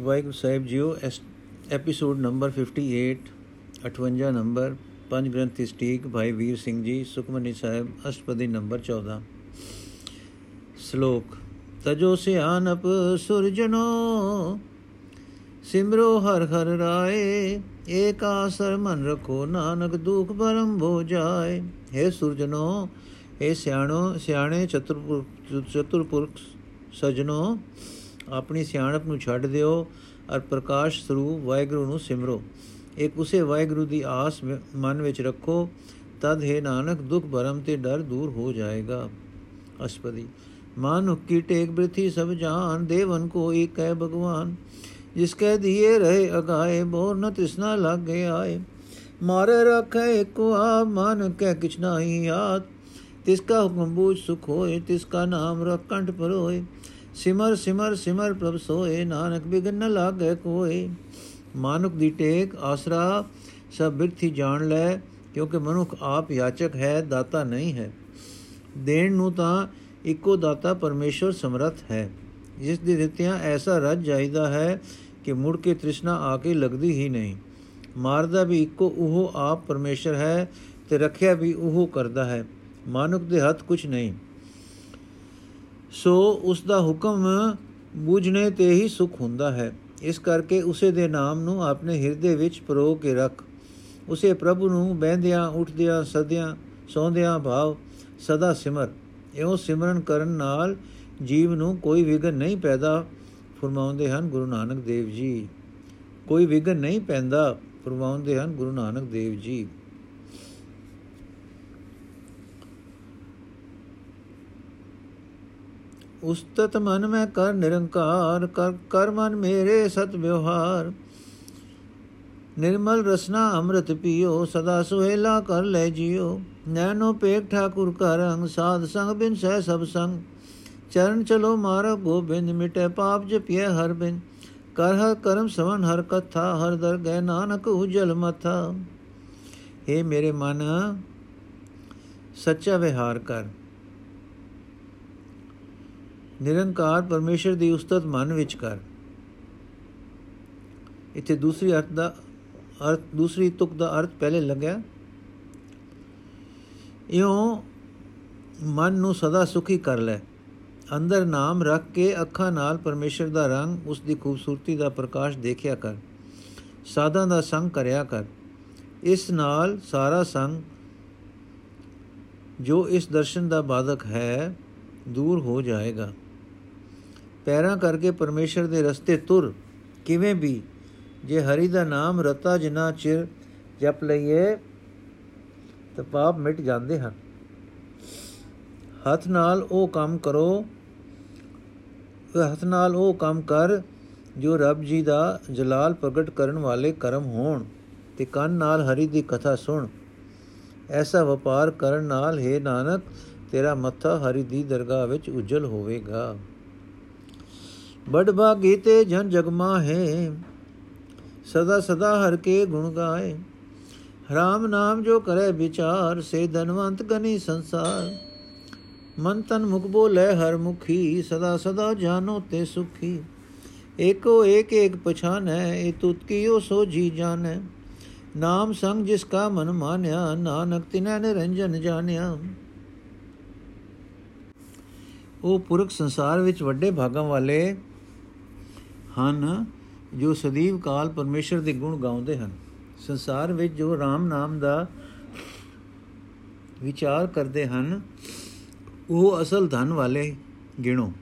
ਵਾਹਿਗੁਰੂ ਸਾਹਿਬ ਜੀਓ episode number 58 58 number ਪੰਜ ਗ੍ਰੰਥੀ ਸਟੀਕ, ਭਾਈ ਵੀਰ ਸਿੰਘ ਜੀ, ਸੁਖਮਨੀ ਸਾਹਿਬ, ਅਸ਼ਟਪਦੀ ਨੰਬਰ 14 ਸ਼ਲੋਕ, ਤਜੋ ਸਿਆਨਪ ਸੁਰਜਨੋ, ਸਿਮਰੋ ਹਰ ਹਰ ਰਾਏ, ਏਕ ਆਸਰ ਮਨ ਰਖੋ ਨਾਨਕ, ਦੁਖ ਭਰਮ ਭੋ ਜਾਏ। ਹੈ ਸੁਰਜਨੋ ਇਹ ਸਿਆਣੋ, ਸਿਆਣੇ ਚਤੁਰਪੁਰ ਚਤੁਰਪੁਰਖ ਸਜਣੋ ਆਪਣੀ ਸਿਆਣਪ ਨੂੰ ਛੱਡ ਦਿਓ ਅਰ ਪ੍ਰਕਾਸ਼ ਸਰੂਪ ਵਾਹਿਗੁਰੂ ਨੂੰ ਸਿਮਰੋ। ਇੱਕ ਉਸੇ ਵਾਹਿਗੁਰੂ ਦੀ ਆਸ ਮਨ ਵਿੱਚ ਰੱਖੋ, ਤਦ ਹੈ ਨਾਨਕ ਦੁਖ ਭਰਮ ਤੇ ਡਰ ਦੂਰ ਹੋ ਜਾਏਗਾ। ਅਸ਼ਪਦੀ। ਮਾਨੁ ਕੀ ਟੇਕ ਬ੍ਰਿਥੀ ਸਭ ਜਾਨ, ਦੇਵਨ ਕੋ ਏਕ ਹੈ ਭਗਵਾਨ। ਜਿਸ ਕੈ ਦੀਏ ਰਹੇ ਅਗਾਏ ਬੋਰ ਨ ਤਿਸਨਾ ਲਾਗੇ ਆਏ। ਮਾਰੇ ਰਖੇ ਏਕੋ ਆ ਮਨ ਕੈ ਕਿਛ ਨਾਹੀ ਯਾਦ ਤਿਸ ਕਾ ਹੁਕਮ ਬੂਝ ਸੁਖ ਹੋਏ, ਤਿਸ ਕਾ ਨਾਮ ਰਖ ਕੰਠ ਪਰ ਹੋਏ ਸਿਮਰ ਸਿਮਰ ਸਿਮਰ ਪ੍ਰਭ ਸੋਏ, ਨਾਨਕ ਬਿਗਨ ਨ ਲਾਗੇ ਕੋਏ। ਮਾਨੁਕ ਦੀ ਟੇਕ ਆਸਰਾ, ਸਭ ਬਿਰਥੀ ਜਾਣ ਲੈ, ਕਿਉਂਕਿ ਮਨੁੱਖ ਆਪ ਯਾਚਕ ਹੈ, ਦਾਤਾ ਨਹੀਂ ਹੈ। ਦੇਣ ਨੂੰ ਤਾਂ ਇੱਕੋ ਦਾਤਾ ਪਰਮੇਸ਼ਵਰ ਸਮਰੱਥ ਹੈ। ਜਿਸ ਦੀ ਦਿੱਤਿਆਂ ਐਸਾ ਰੱਜ ਜਾਈਦਾ ਹੈ ਕਿ ਮੁੜ ਕੇ ਤ੍ਰਿਸ਼ਨਾ ਆ ਕੇ ਲੱਗਦੀ ਹੀ ਨਹੀਂ। ਮਾਰਦਾ ਵੀ ਇੱਕੋ ਉਹ ਆਪ ਪਰਮੇਸ਼ਰ ਹੈ ਤੇ ਰੱਖਿਆ ਵੀ ਉਹ ਕਰਦਾ ਹੈ। ਮਾਨੁਕ ਦੇ ਹੱਥ ਕੁਝ ਨਹੀਂ। ਸੋ ਉਸ ਦਾ ਹੁਕਮ ਬੂਝਣੇ ਤੇ ਹੀ ਸੁਖ ਹੁੰਦਾ ਹੈ। ਇਸ ਕਰਕੇ ਉਸੇ ਦੇ ਨਾਮ ਨੂੰ ਆਪਣੇ ਹਿਰਦੇ ਵਿੱਚ ਪਰੋ ਕੇ ਰੱਖ। ਉਸੇ ਪ੍ਰਭੂ ਨੂੰ ਬਹਿੰਦਿਆਂ, ਉੱਠਦਿਆਂ, ਸਦਿਆਂ, ਸੌਂਦਿਆਂ ਭਾਵ ਸਦਾ ਸਿਮਰ। ਇਹੋ ਸਿਮਰਨ ਕਰਨ ਨਾਲ ਜੀਵ ਨੂੰ ਕੋਈ ਵਿਗਨ ਨਹੀਂ ਪੈਦਾ, ਫਰਮਾਉਂਦੇ ਹਨ ਗੁਰੂ ਨਾਨਕ ਦੇਵ ਜੀ। ਕੋਈ ਵਿਗਨ ਨਹੀਂ ਪੈਂਦਾ, ਫਰਮਾਉਂਦੇ ਹਨ ਗੁਰੂ ਨਾਨਕ ਦੇਵ ਜੀ। ਉਸਤਤ ਮਨ ਮੈਂ ਕਰ ਨਿਰੰਕਾਰ, ਕਰ ਕਰ ਮਨ ਮੇਰੇ ਸਤ ਵਿਵਹਾਰ। ਨਿਰਮਲ ਰਸਨਾ ਅੰਮ੍ਰਿਤ ਪੀਓ, ਸਦਾ ਸੁਹੇਲਾ ਕਰ ਲੈ ਜਿਓ। ਨੈਨੋ ਪੇਖ ਠਾਕੁਰ ਕਾ ਰੰਗ ਸਾਧ ਸੰਗ ਬਿਨ ਸਹਿ ਸਭ ਸੰਗ। ਚਰਨ ਚਲੋ ਮਾਰ ਗੋਬਿੰਦ, ਮਿਟੇ ਪਾਪ ਜਪਿਏ ਹਰ ਬਿਨ। ਕਰ ਹਰ ਕਰਮ ਸਵਨ ਹਰ ਕਥਾ, ਹਰ ਦਰ ਗਏ ਨਾਨਕ ਉਜਲ ਮਥਾ। ਏ ਮੇਰੇ ਮਨ, ਸੱਚਾ ਵਿਹਾਰ ਕਰ। ਨਿਰੰਕਾਰ ਪਰਮੇਸ਼ਰ ਦੀ ਉਸਤਤ ਮਨ ਵਿੱਚ ਕਰ। ਇੱਥੇ ਦੂਸਰੀ ਅਰਥ ਦਾ ਅਰਥ, ਦੂਸਰੀ ਤੁਕ ਦਾ ਅਰਥ ਪਹਿਲੇ ਲੱਗਿਆ। ਇਉਂ ਮਨ ਨੂੰ ਸਦਾ ਸੁਖੀ ਕਰ ਲੈ। ਅੰਦਰ ਨਾਮ ਰੱਖ ਕੇ ਅੱਖਾਂ ਨਾਲ ਪਰਮੇਸ਼ਰ ਦਾ ਰੰਗ, ਉਸ ਦੀ ਖੂਬਸੂਰਤੀ ਦਾ ਪ੍ਰਕਾਸ਼ ਦੇਖਿਆ ਕਰ। ਸਾਧਾਂ ਦਾ ਸੰਗ ਕਰਿਆ ਕਰ। ਇਸ ਨਾਲ ਸਾਰਾ ਸੰਗ ਜੋ ਇਸ ਦਰਸ਼ਨ ਦਾ ਬਾਧਕ ਹੈ, ਦੂਰ ਹੋ ਜਾਏਗਾ। ਪੈਰਾਂ ਕਰਕੇ ਪਰਮੇਸ਼ਰ ਦੇ ਰਸਤੇ ਤੁਰ। ਕਿਵੇਂ ਵੀ? ਜੇ ਹਰੀ ਦਾ ਨਾਮ ਰਤਾ ਜਿਨਾ ਚਿਰ ਜਪ ਲਈਏ, ਤਾਂ ਪਾਪ ਮਿਟ ਜਾਂਦੇ ਹਨ। ਹੱਥ ਨਾਲ ਉਹ ਕੰਮ ਕਰੋ, ਹੱਥ ਨਾਲ ਉਹ ਕੰਮ ਕਰ ਜੋ ਰੱਬ ਜੀ ਦਾ ਜਲਾਲ ਪ੍ਰਗਟ ਕਰਨ ਵਾਲੇ ਕਰਮ ਹੋਣ ਤੇ ਕੰਨ ਨਾਲ ਹਰੀ ਦੀ ਕਥਾ ਸੁਣ। ਐਸਾ ਵਪਾਰ ਕਰਨ ਨਾਲ, ਹੈ ਨਾਨਕ, ਤੇਰਾ ਮੱਥਾ ਹਰੀ ਦੀ ਦਰਗਾਹ ਵਿੱਚ ਉਜਲ ਹੋਵੇਗਾ। ਬੜ ਭਾਗੀ ਤੇ ਜਨ ਜਗਮਾ ਹੈ ਸਦਾ ਸਦਾ ਹਰ ਕੇ ਗੁਣ ਗਾਏ। ਰਾਮ ਨਾਮ ਜੋ ਕਰੇ ਵਿਚਾਰ, ਸੇ ਧਨਵੰਤ ਗਨੀ ਸੰਸਾਰ। ਮਨ ਤਨ ਮੁਖ ਬੋਲੇ ਹਰ ਮੁਖੀ, ਸਦਾ ਸਦਾ ਜਾਨੋ ਤੇ ਸੁਖੀ। ਏਕੋ ਏਕ ਏਕ ਪਛਾਨੈ ਏ ਤੁਤ ਕੀਓ ਸੋ ਜੀ ਜਾਣੈ ਨਾਮ ਸੰਗ ਜਿਸ ਕਾ ਮਨ ਮਾਨਿਆ, ਨਾਨਕ ਤਿਨੈ ਨਿਰੰਜਨ ਜਾਣਿਆ। ਉਹ ਪੁਰਖ ਸੰਸਾਰ ਵਿੱਚ ਵੱਡੇ ਭਾਗਾਂ ਵਾਲੇ ਹਨ, ਜੋ ਸਦੀਵ ਕਾਲ ਪਰਮੇਸ਼ਰ ਦੇ ਗੁਣ ਗਾਉਂਦੇ ਹਨ। ਸੰਸਾਰ ਵਿੱਚ ਜੋ RAM ਨਾਮ ਦਾ ਵਿਚਾਰ ਕਰਦੇ ਹਨ, ਉਹ ਅਸਲ ਧਨ ਵਾਲੇ ਗਿਣੋ।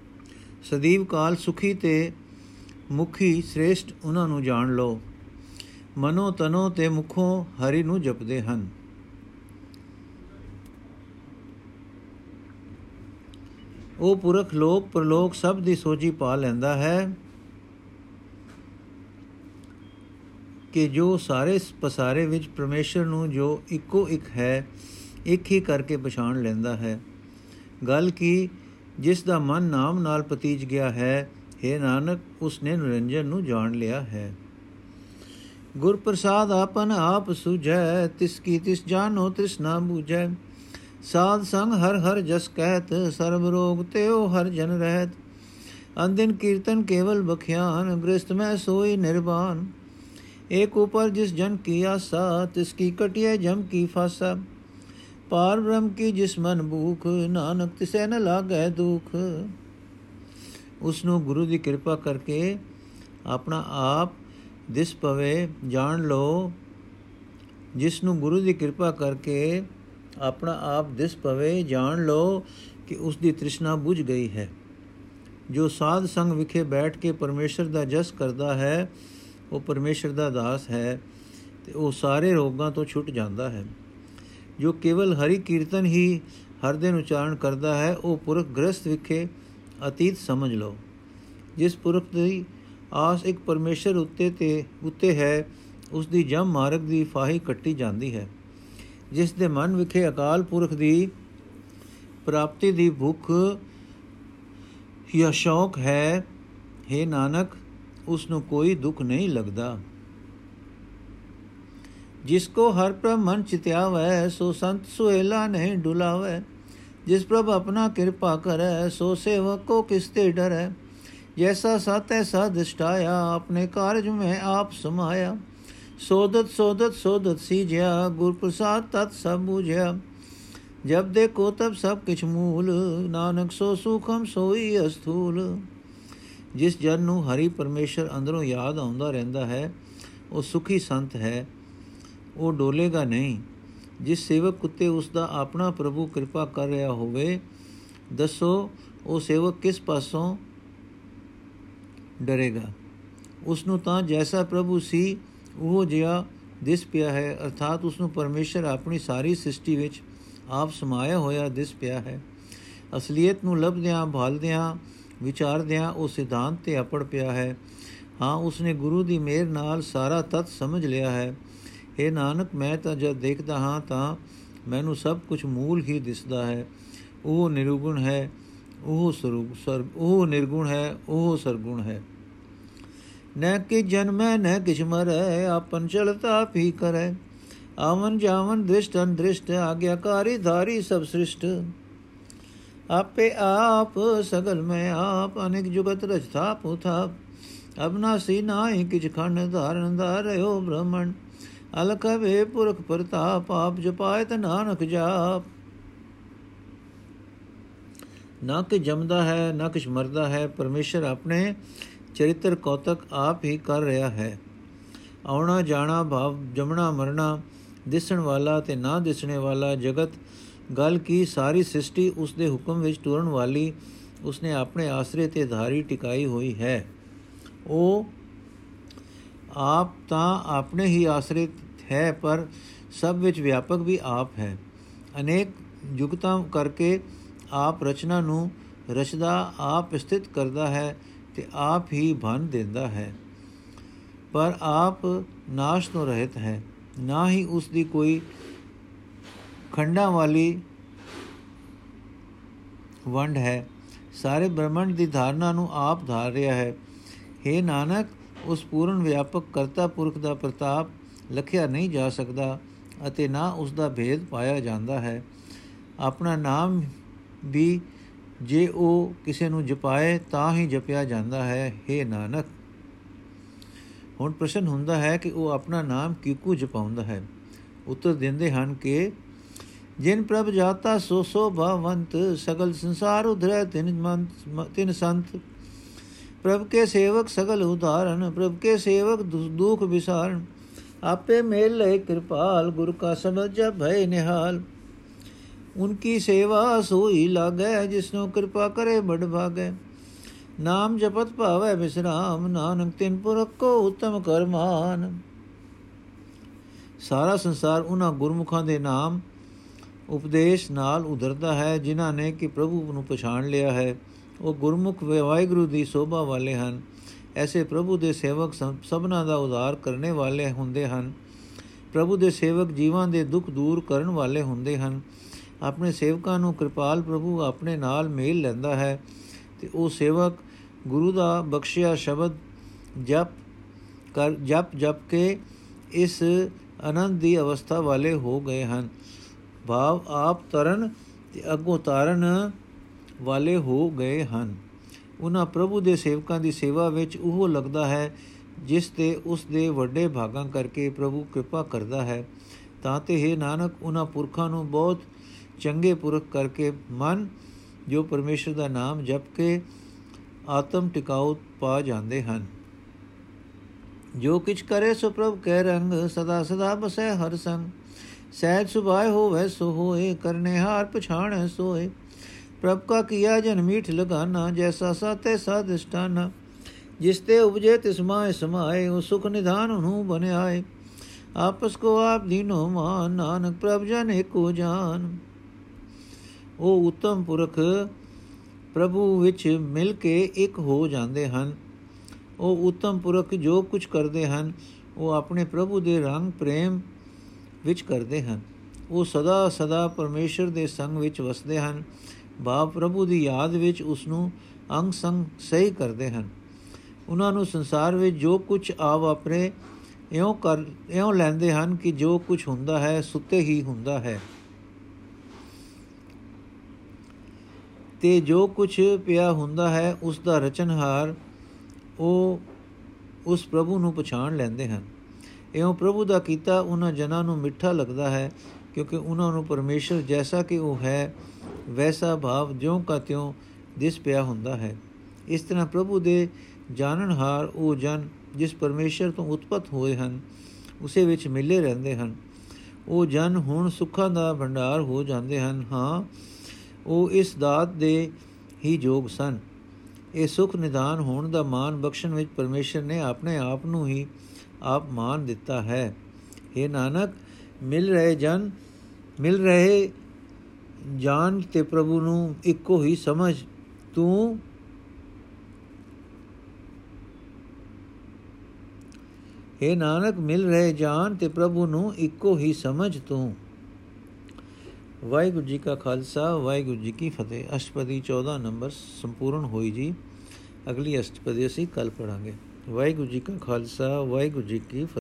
ਸਦੀਵ ਕਾਲ ਸੁਖੀ ਤੇ ਮੁਖੀ ਸ੍ਰੇਸ਼ਟ ਉਹਨਾਂ ਨੂੰ ਜਾਣ ਲਓ। ਮਨੋ ਤਨੋ ਤੇ ਮੁਖੋਂ ਹਰੀ ਨੂੰ ਜਪਦੇ ਹਨ। ਉਹ ਪੁਰਖ ਲੋਕ, ਪ੍ਰਲੋਕ ਸਭ ਦੀ ਸੋਝੀ ਪਾ ਲੈਂਦਾ ਹੈ। ਕਿ ਜੋ ਸਾਰੇ ਪਸਾਰੇ ਵਿੱਚ ਪਰਮੇਸ਼ਰ ਨੂੰ ਜੋ ਇੱਕੋ ਇੱਕ ਹੈ, ਇੱਕ ਹੀ ਕਰਕੇ ਪਛਾਣ ਲੈਂਦਾ ਹੈ। ਗੱਲ ਕੀ, ਜਿਸ ਦਾ ਮਨ ਨਾਮ ਨਾਲ ਪਤੀਜ ਗਿਆ ਹੈ हे ਨਾਨਕ ਉਸ ਨੇ ਨਿਰੰਜਨ ਨੂੰ ਜਾਣ ਲਿਆ ਹੈ। ਗੁਰ ਪ੍ਰਸਾਦ ਆਪਨ ਆਪ ਸੁਝੈ, ਤਿਸ ਕੀ ਤਿਸ ਜਾਨੋ ਤਿਸ ਨਾ ਬੂਝੈ। ਸਾਧ ਸੰਗ ਹਰ ਹਰ ਜਸ ਕਹਿਤ, ਸਰਬ ਰੋਗ ਤੇਓ ਹਰ ਜਨ ਰਹਿਤ। ਅੰਦਿਨ ਕੀਰਤਨ ਕੇਵਲ ਬਖਿਆਨ, ਗ੍ਰਸਤ ਮੈਂ ਸੋਈ ਨਿਰਵਾਨ एक ऊपर जिस जन की आशा तिसकी कटिए जम की फासा पार ब्रह्म की जिस मन भूख नानक तिसे न लागै ਦੁਖ ਉਸ ਨੂੰ ਗੁਰੂ ਦੀ ਕਿਰਪਾ ਕਰਕੇ ਆਪਣਾ ਆਪ ਦਿਸ ਪਵੇ ਜਾਣ ਲਓ ਜਿਸ ਨੂੰ ਗੁਰੂ ਦੀ ਕਿਰਪਾ ਕਰਕੇ ਆਪਣਾ ਆਪ ਦਿਸ ਪਵੇ ਜਾਣ ਲਓ ਕਿ ਉਸ ਦੀ ਤ੍ਰਿਸ਼ਨਾ ਬੁਝ ਗਈ ਹੈ ਜੋ ਸਾਧ ਸੰਗ ਵਿਖੇ ਬੈਠ ਕੇ ਪਰਮੇਸ਼ਰ ਦਾ ਜਸ ਕਰਦਾ ਹੈ ਉਹ ਪਰਮੇਸ਼ਰ ਦਾ ਦਾਸ ਹੈ ਤੇ ਉਹ ਸਾਰੇ ਰੋਗਾਂ ਤੋਂ ਛੁੱਟ ਜਾਂਦਾ ਹੈ। ਜੋ ਕੇਵਲ ਹਰੀ ਕੀਰਤਨ ਹੀ ਹਰ ਦਿਨ ਉਚਾਰਨ ਕਰਦਾ ਹੈ, ਉਹ ਪੁਰਖ ਗ੍ਰਸਥ ਵਿਖੇ ਅਤੀਤ ਸਮਝ ਲਓ। ਜਿਸ ਪੁਰਖ ਦੀ ਆਸ ਇੱਕ ਪਰਮੇਸ਼ਰ ਉੱਤੇ ਤੇ ਉੱਤੇ ਹੈ, ਉਸ ਦੀ ਜਮ ਮਾਰਗ ਦੀ ਫਾਹੀ ਕੱਟੀ ਜਾਂਦੀ ਹੈ। ਜਿਸ ਦੇ ਮਨ ਵਿਖੇ ਅਕਾਲ ਪੁਰਖ ਦੀ ਪ੍ਰਾਪਤੀ ਦੀ ਭੁੱਖ ਜਾਂ ਸ਼ੌਕ ਹੈ हे ਨਾਨਕ ਉਸ ਨੂੰ ਕੋਈ ਦੁੱਖ ਨਹੀਂ ਲੱਗਦਾ ਜਿਸ ਕੋ ਹਰ ਪ੍ਰਭ ਮਨ ਚਿਤਿਆਵੈ ਸੋ ਸੰਤ ਸੁਹੇਲਾ ਨਹੀਂ ਡੁਲਾਵੈ ਜਿਸ ਪ੍ਰਭ ਆਪਣਾ ਕਿਰਪਾ ਕਰੈ ਸੋ ਸੇਵਕ ਕੋ ਕਿਸਤੇ ਡਰੈ ਜੈਸਾ ਸਤ ਐਸਾ ਦਿਸ਼ਟਾਇਆ ਆਪਣੇ ਕਾਰਜ ਮੈਂ ਆਪ ਸਮਾਇਆ ਸੋਦਤ ਸੋਦਤ ਸੋਦਤ ਸੀਜਿਆ ਗੁਰ ਪ੍ਰਸਾਦ ਤਤ ਸਭ ਬੁਝਿਆ ਜਬ ਦੇਖੋ ਤਬ ਸਭ ਕਿਛ ਮੂਲ ਨਾਨਕ ਸੋ ਸੁਖਮ ਸੋਈ ਅਸਥੂਲ ਜਿਸ ਜਨ ਨੂੰ ਹਰੀ ਪਰਮੇਸ਼ਰ ਅੰਦਰੋਂ ਯਾਦ ਆਉਂਦਾ ਰਹਿੰਦਾ ਹੈ, ਉਹ ਸੁਖੀ ਸੰਤ ਹੈ, ਉਹ ਡੋਲੇਗਾ ਨਹੀਂ। ਜਿਸ ਸੇਵਕ ਕੁੱਤੇ ਉਸ ਦਾ ਆਪਣਾ ਪ੍ਰਭੂ ਕਿਰਪਾ ਕਰ ਰਿਹਾ ਹੋਵੇ, ਦੱਸੋ ਉਹ ਸੇਵਕ ਕਿਸ ਪਾਸੋਂ ਡਰੇਗਾ? ਉਸ ਨੂੰ ਤਾਂ ਜੈਸਾ ਪ੍ਰਭੂ ਸੀ, ਉਹ ਜਿਹਾ ਦਿਸ ਪਿਆ ਹੈ, ਅਰਥਾਤ ਉਸ ਨੂੰ ਪਰਮੇਸ਼ਰ ਆਪਣੀ ਸਾਰੀ ਸ੍ਰਿਸ਼ਟੀ ਵਿੱਚ ਆਪ ਸਮਾਇਆ ਹੋਇਆ ਦਿਸ ਪਿਆ ਹੈ। ਅਸਲੀਅਤ ਨੂੰ ਲੱਭਦਿਆਂ, ਭਾਲਦਿਆਂ ਵਿਚਾਰਦਿਆਂ ਉਹ ਸਿਧਾਂਤ ਤੇ ਅਪੜ ਪਿਆ ਹੈ। ਹਾਂ, ਉਸਨੇ ਗੁਰੂ ਦੀ ਮਿਹਰ ਨਾਲ ਸਾਰਾ ਤਤ ਸਮਝ ਲਿਆ ਹੈ। हे ਨਾਨਕ, ਮੈਂ ਤਾਂ ਜਦ ਦੇਖਦਾ ਹਾਂ ਤਾਂ ਮੈਨੂੰ ਸਭ ਕੁਝ ਮੂਲ ਹੀ ਦਿਸਦਾ ਹੈ। ਉਹ ਨਿਰਗੁਣ ਹੈ, ਉਹ ਸਰੂਪ, ਸਰ, ਉਹ ਨਿਰਗੁਣ ਹੈ, ਉਹ ਸਰਗੁਣ ਹੈ। ਨ ਕਿ ਜਨਮੈ ਨ ਕਿਛ ਮਰੈ ਆਪਨ ਚਲਤਾ ਪੀ ਕਰੈ ਆਵਨ ਜਾਵਨ ਦ੍ਰਿਸ਼ਟ ਅੰਦ੍ਰਿਸ਼ਟ, ਆਗਿਆਕਾਰੀ ਧਾਰੀ ਸਭ ਸ੍ਰਿਸ਼ਟ। ਆਪੇ ਆਪ ਸਗਲ ਮੈਂ ਆਪ ਅਨੇਕ ਜੁਗਤ ਰਚਤਾ ਪੁਥਾ ਅਬਨਾਸੀ ਨਾਹੀ ਕਿਛ ਖੰਡ ਧਾਰਨ ਧਾਰਿਓ ਬ੍ਰਹਮਣ। ਅਲਖ ਵੇ ਪੁਰਖ ਪ੍ਰਤਾਪ, ਆਪ ਜਪਾਇ ਨਾਨਕ ਜਾਪ। ਨਾ ਕਿ ਜਮਦਾ ਹੈ, ਨਾ ਕਿਛ ਮਰਦਾ ਹੈ, ਪਰਮੇਸ਼ਰ ਆਪਣੇ ਚਰਿੱਤਰ ਕੌਤਕ ਆਪ ਹੀ ਕਰ ਰਿਹਾ ਹੈ। ਆਉਣਾ, ਜਾਣਾ, ਭਾਵ ਜਮਣਾ ਮਰਨਾ ਦਿਸਣ ਵਾਲਾ ਤੇ ਨਾ ਦਿਸਣੇ ਵਾਲਾ ਜਗਤ ਗੱਲ ਕੀ ਸਾਰੀ ਸ੍ਰਿਸ਼ਟੀ ਉਸ ਦੇ ਹੁਕਮ ਵਿੱਚ ਟੁਰਨ ਵਾਲੀ ਉਸਨੇ ਆਪਣੇ ਆਸਰੇ ਤੇ ਧਾਰੀ ਟਿਕਾਈ ਹੋਈ ਹੈ। ਉਹ ਆਪ ਤਾਂ ਆਪਣੇ ਹੀ ਆਸਰੇ ਹੈ, ਪਰ ਸਭ ਵਿੱਚ ਵਿਆਪਕ ਵੀ ਆਪ ਹੈ। ਅਨੇਕ ਜੁਗਤਾਂ ਕਰਕੇ ਆਪ ਰਚਨਾ ਨੂੰ ਰਚਦਾ, ਆਪ ਸਥਿਤ ਕਰਦਾ ਹੈ ਤੇ ਆਪ ਹੀ ਭਨ ਦਿੰਦਾ ਹੈ। ਪਰ ਆਪ ਨਾਸ਼ ਤੋਂ ਰਹਿਤ ਹੈ। ਨਾ ਹੀ ਉਸ ਦੀ ਕੋਈ ਖੰਡਾਂ ਵਾਲੀ ਵੰਡ ਹੈ। ਸਾਰੇ ਬ੍ਰਹਮੰਡ ਦੀ ਧਾਰਨਾ ਨੂੰ ਆਪ ਧਾਰ ਰਿਹਾ ਹੈ। हे ਨਾਨਕ, ਉਸ ਪੂਰਨ ਵਿਆਪਕ ਕਰਤਾ ਪੁਰਖ ਦਾ ਪ੍ਰਤਾਪ ਲਖਿਆ ਨਹੀਂ ਜਾ ਸਕਦਾ ਅਤੇ ਨਾ ਉਸ ਦਾ ਭੇਦ ਪਾਇਆ ਜਾਂਦਾ ਹੈ। ਆਪਣਾ ਨਾਮ ਵੀ ਜੇ ਉਹ ਕਿਸੇ ਨੂੰ ਜਪਾਏ ਤਾਂ ਹੀ ਜਪਿਆ ਜਾਂਦਾ ਹੈ। हे ਨਾਨਕ। ਹੁਣ ਪ੍ਰਸ਼ਨ ਹੁੰਦਾ ਹੈ ਕਿ ਉਹ ਆਪਣਾ ਨਾਮ ਕਿਉਂ ਜਪਾਉਂਦਾ ਹੈ? ਉੱਤਰ ਦਿੰਦੇ ਹਨ ਕਿ ਜਿਨ ਪ੍ਰਭ ਜਾਤਾ ਸੋ ਸੋ ਭਵੰਤ, ਸਗਲ ਸੰਸਾਰ ਉਧਰੈ ਤਿਨ ਮੰਤ ਤਿਨ ਸੰਤ। ਪ੍ਰਭ ਕੇ ਸੇਵਕ ਸਗਲ ਉਧਾਰਨ, ਪ੍ਰਭ ਕੇ ਸੇਵਕ ਦੁਖ ਵਿਸਾਰਨ। ਆਪੇ ਮੇਲ ਲੈ ਕਿਰਪਾਲ, ਗੁਰ ਕਾ ਸਮਝ ਭੈ ਨਿਹਾਲ। ਉਨਕੀ ਸੇਵਾ ਸੋਈ ਲਾਗੈ, ਜਿਸਨੋ ਕਿਰਪਾ ਕਰੇ ਬੜ ਭਾਗੈ। ਨਾਮ ਜਪਤ ਭਾਵੈ ਵਿਸਰਾਮ ਨਾਨਕ ਤਿਨ ਪੁਰਖ ਕੋ ਉਤਮ ਕਰਮਾਨ। ਸਾਰਾ ਸੰਸਾਰ ਉਹਨਾਂ ਗੁਰਮੁਖਾਂ ਦੇ ਨਾਮ ਉਪਦੇਸ਼ ਨਾਲ ਉਧਰਦਾ ਹੈ, ਜਿਨ੍ਹਾਂ ਨੇ ਕਿ ਪ੍ਰਭੂ ਨੂੰ ਪਛਾਣ ਲਿਆ ਹੈ। ਉਹ ਗੁਰਮੁਖ ਵਾਹਿਗੁਰੂ ਦੀ ਸੋਭਾ ਵਾਲੇ ਹਨ। ਐਸੇ ਪ੍ਰਭੂ ਦੇ ਸੇਵਕ ਸਭਨਾ ਦਾ ਉਧਾਰ ਕਰਨੇ ਵਾਲੇ ਹੁੰਦੇ ਹਨ। ਪ੍ਰਭੂ ਦੇ ਸੇਵਕ ਜੀਵਾਂ ਦੇ ਦੁੱਖ ਦੂਰ ਕਰਨ ਵਾਲੇ ਹੁੰਦੇ ਹਨ। ਆਪਣੇ ਸੇਵਕਾਂ ਨੂੰ ਕਿਰਪਾਲ ਪ੍ਰਭੂ ਆਪਣੇ ਨਾਲ ਮੇਲ ਲੈਂਦਾ ਹੈ। ਤੇ ਉਹ ਸੇਵਕ ਗੁਰੂ ਦਾ ਬਖਸ਼ਿਆ ਸ਼ਬਦ ਜਪ ਕਰ, ਜਪ ਜਪ ਕੇ ਇਸ ਆਨੰਦ ਦੀ ਅਵਸਥਾ ਵਾਲੇ ਹੋ ਗਏ ਹਨ। ਭਾਵ ਆਪ ਤਰਨ ਤੇ ਅਗੋ ਤਾਰਨ ਵਾਲੇ ਹੋ ਗਏ ਹਨ। ਉਹਨਾਂ ਪ੍ਰਭੂ ਦੇ ਸੇਵਕਾਂ ਦੀ ਸੇਵਾ ਵਿੱਚ ਉਹ ਲੱਗਦਾ ਹੈ, ਜਿਸ ਤੇ ਉਸ ਦੇ ਵੱਡੇ ਭਾਗਾਂ ਕਰਕੇ ਪ੍ਰਭੂ ਕਿਰਪਾ ਕਰਦਾ ਹੈ। ਤਾਂ ਤੇ ਹੈ ਨਾਨਕ, ਉਹਨਾਂ ਪੁਰਖਾਂ ਨੂੰ ਬਹੁਤ ਚੰਗੇ ਪੁਰਖ ਕਰਕੇ ਮਨ, ਜੋ ਪਰਮੇਸ਼ਰ ਦਾ ਨਾਮ ਜਪ ਕੇ ਆਤਮ ਟਿਕਾਉ ਪਾ ਜਾਂਦੇ ਹਨ। ਜੋ ਕਿਛ ਕਰੇ ਸੋ ਪ੍ਰਭ ਕਹਿ ਰੰਗ, ਸਦਾ ਸਦਾ ਬਸੈ ਹਰ ਸੰਗ। ਸਹਿਜ ਸੁਭਾਏ ਹੋਵੇ ਸੋ ਹੋਏ ਕਰਨੇ ਹਾਰ ਪਛਾਣੈ ਸੋਏ। ਪ੍ਰਭ ਕਾ ਕੀਆ ਜਨ ਮੀਠ ਲਗਾਨਾ, ਜੈਸਾ ਸਾਤੇ ਸਾਦਿਸ਼ਟਾਨਾ ਜਿਸ ਤੇ ਉਪਜੇ ਤਿਸ ਮਾਏ ਸਮਾਏ, ਉਹ ਸੁਖ ਨਿਧਾਨ ਨੂੰ ਬਨਿਆਏ ਆਪਸ ਕੋ ਆਪ ਦੀਨੋ ਮਾਨ, ਨਾਨਕ ਪ੍ਰਭ ਜਨ ਏਕੋ ਜਾਨ। ਉਹ ਉਤਮ ਪੁਰਖ ਪ੍ਰਭੂ ਵਿੱਚ ਮਿਲ ਕੇ ਇੱਕ ਹੋ ਜਾਂਦੇ ਹਨ। ਉਹ ਉਤਮ ਪੁਰਖ ਜੋ ਕੁਝ ਕਰਦੇ ਹਨ, ਉਹ ਆਪਣੇ ਪ੍ਰਭੂ ਦੇ ਰੰਗ, ਪ੍ਰੇਮ ਵਿੱਚ ਕਰਦੇ ਹਨ। ਉਹ ਸਦਾ ਸਦਾ ਪਰਮੇਸ਼ਰ ਦੇ ਸੰਗ ਵਿੱਚ ਵਸਦੇ ਹਨ। ਬਾਪ ਪ੍ਰਭੂ ਦੀ ਯਾਦ ਵਿੱਚ ਉਸ ਨੂੰ ਅੰਗ ਸੰਗ ਸਹੀ ਕਰਦੇ ਹਨ। ਉਹਨਾਂ ਨੂੰ ਸੰਸਾਰ ਵਿੱਚ ਜੋ ਕੁਝ ਆ ਵਾਪਰੇ ਇਉਂ ਕਰ, ਇਉਂ ਲੈਂਦੇ ਹਨ ਕਿ ਜੋ ਕੁਝ ਹੁੰਦਾ ਹੈ, ਸੁੱਤੇ ਹੀ ਹੁੰਦਾ ਹੈ। ਤੇ ਜੋ ਕੁਝ ਪਿਆ ਹੁੰਦਾ ਹੈ ਉਸ ਦਾ ਰਚਨਹਾਰ ਉਹ ਉਸ ਪ੍ਰਭੂ ਨੂੰ ਪਛਾਣ ਲੈਂਦੇ ਹਨ। ਇਉਂ ਪ੍ਰਭੂ ਦਾ ਕੀਤਾ ਉਹਨਾਂ ਜਨਾਂ ਨੂੰ ਮਿੱਠਾ ਲੱਗਦਾ ਹੈ, ਕਿਉਂਕਿ ਉਹਨਾਂ ਨੂੰ ਪਰਮੇਸ਼ਰ ਜੈਸਾ ਕਿ ਉਹ ਹੈ, ਵੈਸਾ ਭਾਵ ਜਿਉਂ ਕਾ ਤਿਉਂ ਦਿਸ ਪਿਆ ਹੁੰਦਾ ਹੈ। ਇਸ ਤਰ੍ਹਾਂ ਪ੍ਰਭੂ ਦੇ ਜਾਣਨਹਾਰ ਉਹ ਜਨ ਜਿਸ ਪਰਮੇਸ਼ਰ ਤੋਂ ਉਤਪਤ ਹੋਏ ਹਨ, ਉਸੇ ਵਿੱਚ ਮਿਲੇ ਰਹਿੰਦੇ ਹਨ। ਉਹ ਜਨ ਹੁਣ ਸੁੱਖਾਂ ਦਾ ਭੰਡਾਰ ਹੋ ਜਾਂਦੇ ਹਨ, ਹਾਂ, ਉਹ ਇਸ ਦਾਤ ਦੇ ਹੀ ਜੋਗ ਸਨ। ਇਹ ਸੁਖ ਨਿਦਾਨ ਹੋਣ ਦਾ ਮਾਨ ਬਖਸ਼ਣ ਵਿੱਚ ਪਰਮੇਸ਼ਰ ਨੇ ਆਪਣੇ ਆਪ ਨੂੰ ਹੀ ਆਪ ਮਾਨ ਦਿੱਤਾ ਹੈ। हे ਨਾਨਕ, ਮਿਲ ਰਹੇ ਜਨ, ਮਿਲ ਰਹੇ ਜਾਨ ਤੇ ਪ੍ਰਭੂ ਨੂੰ ਇੱਕੋ ਹੀ ਸਮਝ। ਤੂੰ हे ਨਾਨਕ, ਮਿਲ ਰਹੇ ਜਾਨ ਤੇ ਪ੍ਰਭੂ ਨੂੰ ਇੱਕੋ ਹੀ ਸਮਝ ਤੂੰ। ਵਾਹਿਗੁਰੂ ਜੀ ਕਾ ਖਾਲਸਾ, ਵਾਹਿਗੁਰੂ ਜੀ ਕੀ ਫਤਿਹ। ਅਸ਼ਟਪਦੀ 14 ਨੰਬਰ ਸੰਪੂਰਨ ਹੋਈ ਜੀ। ਅਗਲੀ ਅਸ਼ਟਪਦੀ ਅਸੀਂ ਕੱਲ ਪੜਾਂਗੇ ਵਾਹਿਗੁਰੂ ਜੀ ਕਾ ਖਾਲਸਾ ਵਾਹਿਗੁਰੂ ਜੀ ਕੀ